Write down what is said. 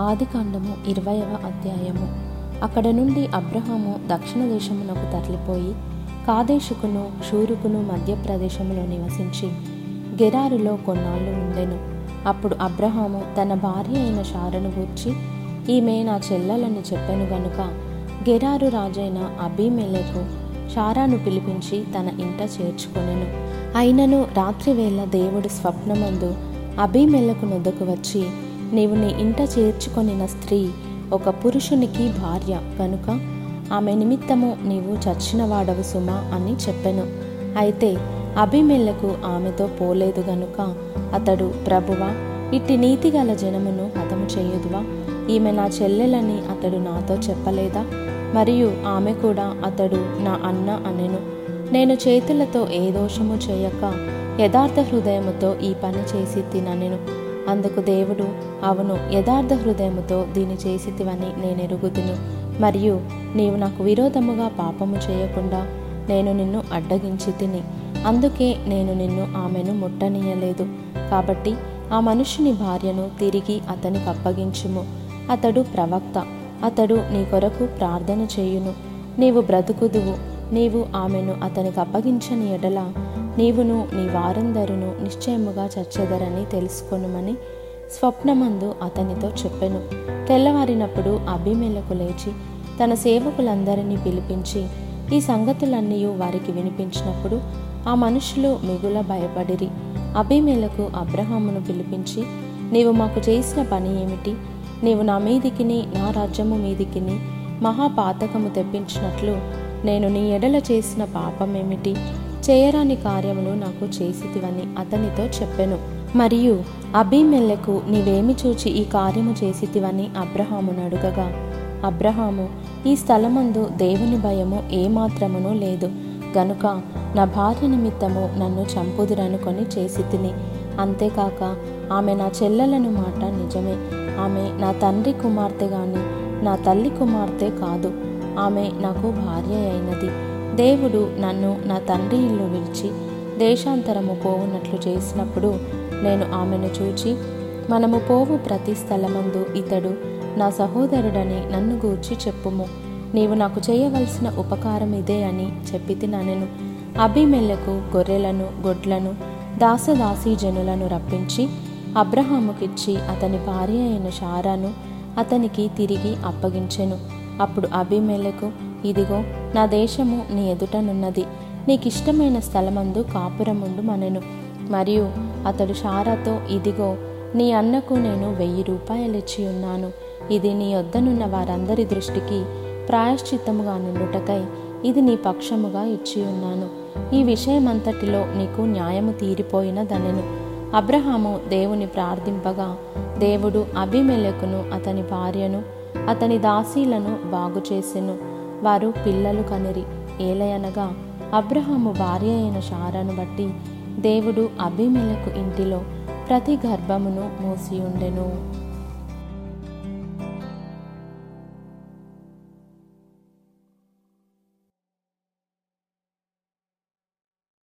ఆదికాండము ఇరవయవ అధ్యాయము. అక్కడ నుండి అబ్రహాము దక్షిణ దేశమునకు తరలిపోయి కాదేశుకును షూరుకును మధ్యప్రదేశములో నివసించి గెరారులో కొన్నాళ్ళు ఉండెను. అప్పుడు అబ్రహాము తన భార్య అయిన షారను గూర్చి ఈమె నా చెల్లెలని చెప్పెను గనుక గెరారు రాజైన అభిమేలకు షారాను పిలిపించి తన ఇంట చేర్చుకొనెను. అయినను రాత్రివేళ దేవుడు స్వప్నమందు అబీమెలకు నొద్దకు వచ్చి నీవు నీ ఇంట చేర్చుకొనిన స్త్రీ ఒక పురుషునికి భార్య. కనుక ఆమె నిమిత్తము నీవు చచ్చినవాడవు సుమా అని చెప్పెను. అయితే అభిమెల్లకు ఆమెతో పోలేదు గనుక అతడు ప్రభువ ఇట్టి నీతి గల జనమును హతము చేయుదువా? ఈమె నా చెల్లెలని అతడు నాతో చెప్పలేదా? మరియు ఆమె కూడా అతడు నా అన్న అనెను. నేను చేతులతో ఏ దోషము చేయక యథార్థ హృదయముతో ఈ పని చేసి తిననెను. అందుకు దేవుడు అవును యథార్థ హృదయముతో దీని చేసితివని నేను ఎరుగుతును మరియు నీవు నాకు విరోధముగా పాపము చేయకుండా నేను నిన్ను అడ్డగించి తిని అందుకే నేను నిన్ను ఆమెను ముట్టనీయలేదు. కాబట్టి ఆ మనుషుని భార్యను తిరిగి అతనికి అప్పగించుము. అతడు ప్రవక్త అతడు నీ కొరకు ప్రార్థన చేయును. నీవు బ్రతుకుదువు నీవు ఆమెను అతనికి అప్పగించని ఎడల నీవును నీ వారందరును నిశ్చయముగా చచ్చెదరని తెలుసుకొనుమని స్వప్నమందు అతనితో చెప్పెను. తెల్లవారినప్పుడు అభిమేలకు లేచి తన సేవకులందరినీ పిలిపించి ఈ సంగతులన్నీ వారికి వినిపించినప్పుడు ఆ మనుషులు మిగుల భయపడిరి. అభిమేలకు అబ్రహామును పిలిపించి నీవు మాకు చేసిన పని ఏమిటి? నీవు నా మీదికిని నా రాజ్యము మీదికిని మహాపాతకము తెప్పించినట్లు నేను నీ ఎడల చేసిన పాపం ఏమిటి చేయరాని కార్యములు నాకు చేసితివని అతనితో చెప్పెను. మరియు అబీమెల్లకు నీవేమి చూచి ఈ కార్యము చేసితివని అబ్రహామును అడుగగా అబ్రహాము ఈ స్థలమందు దేవుని భయము ఏమాత్రమును లేదు. గనుక నా భార్య నిమిత్తము నన్ను చంపుదురనుకొని చేసి తిని అంతేకాక ఆమె నా చెల్లెలను మాట నిజమే. ఆమె నా తండ్రి కుమార్తె గాని నా తల్లి కుమార్తె కాదు. ఆమె నాకు భార్య అయినది. దేవుడు నన్ను నా తండ్రి ఇల్లు విడిచి దేశాంతరము పోవునట్లు చేసినప్పుడు నేను ఆమెను చూచి మనము పోవు ప్రతి స్థలమందు ఇతడు నా సహోదరుడని నన్ను గూర్చి చెప్పుము. నీవు నాకు చేయవలసిన ఉపకారం ఇదే అని చెప్పి తిననెను. అభిమెల్లకు గొర్రెలను గొడ్లను దాసదాసీ జనులను రప్పించి అబ్రహాముకిచ్చి అతని భార్య అయిన షారాను అతనికి తిరిగి అప్పగించెను. అప్పుడు అభిమెలకు ఇదిగో నా దేశము నీ ఎదుటనున్నది నీకిష్టమైన స్థలమందు కాపురముండు మనెను. మరియు అతడు షారాతో ఇదిగో నీ అన్నకు నేను వెయ్యి రూపాయలిచ్చి ఉన్నాను. ఇది నీ వద్దనున్న వారందరి దృష్టికి ప్రాయశ్చిత్తముగా నుండుటకై ఇది నీ పక్షముగా ఇచ్చి ఉన్నాను. ఈ విషయమంతటిలో నీకు న్యాయము తీరిపోయిన దనెను అబ్రహాము దేవుని ప్రార్థింపగా దేవుడు అభిమెలకును అతని భార్యను అతని దాసీలను బాగు చేసెను వారు పిల్లలు కనిరి. ఏలయనగా అబ్రహాము భార్య అయిన షారాను బట్టి దేవుడు అభిమేలకు ఇంటిలో ప్రతి గర్భమును మూసి ఉండెను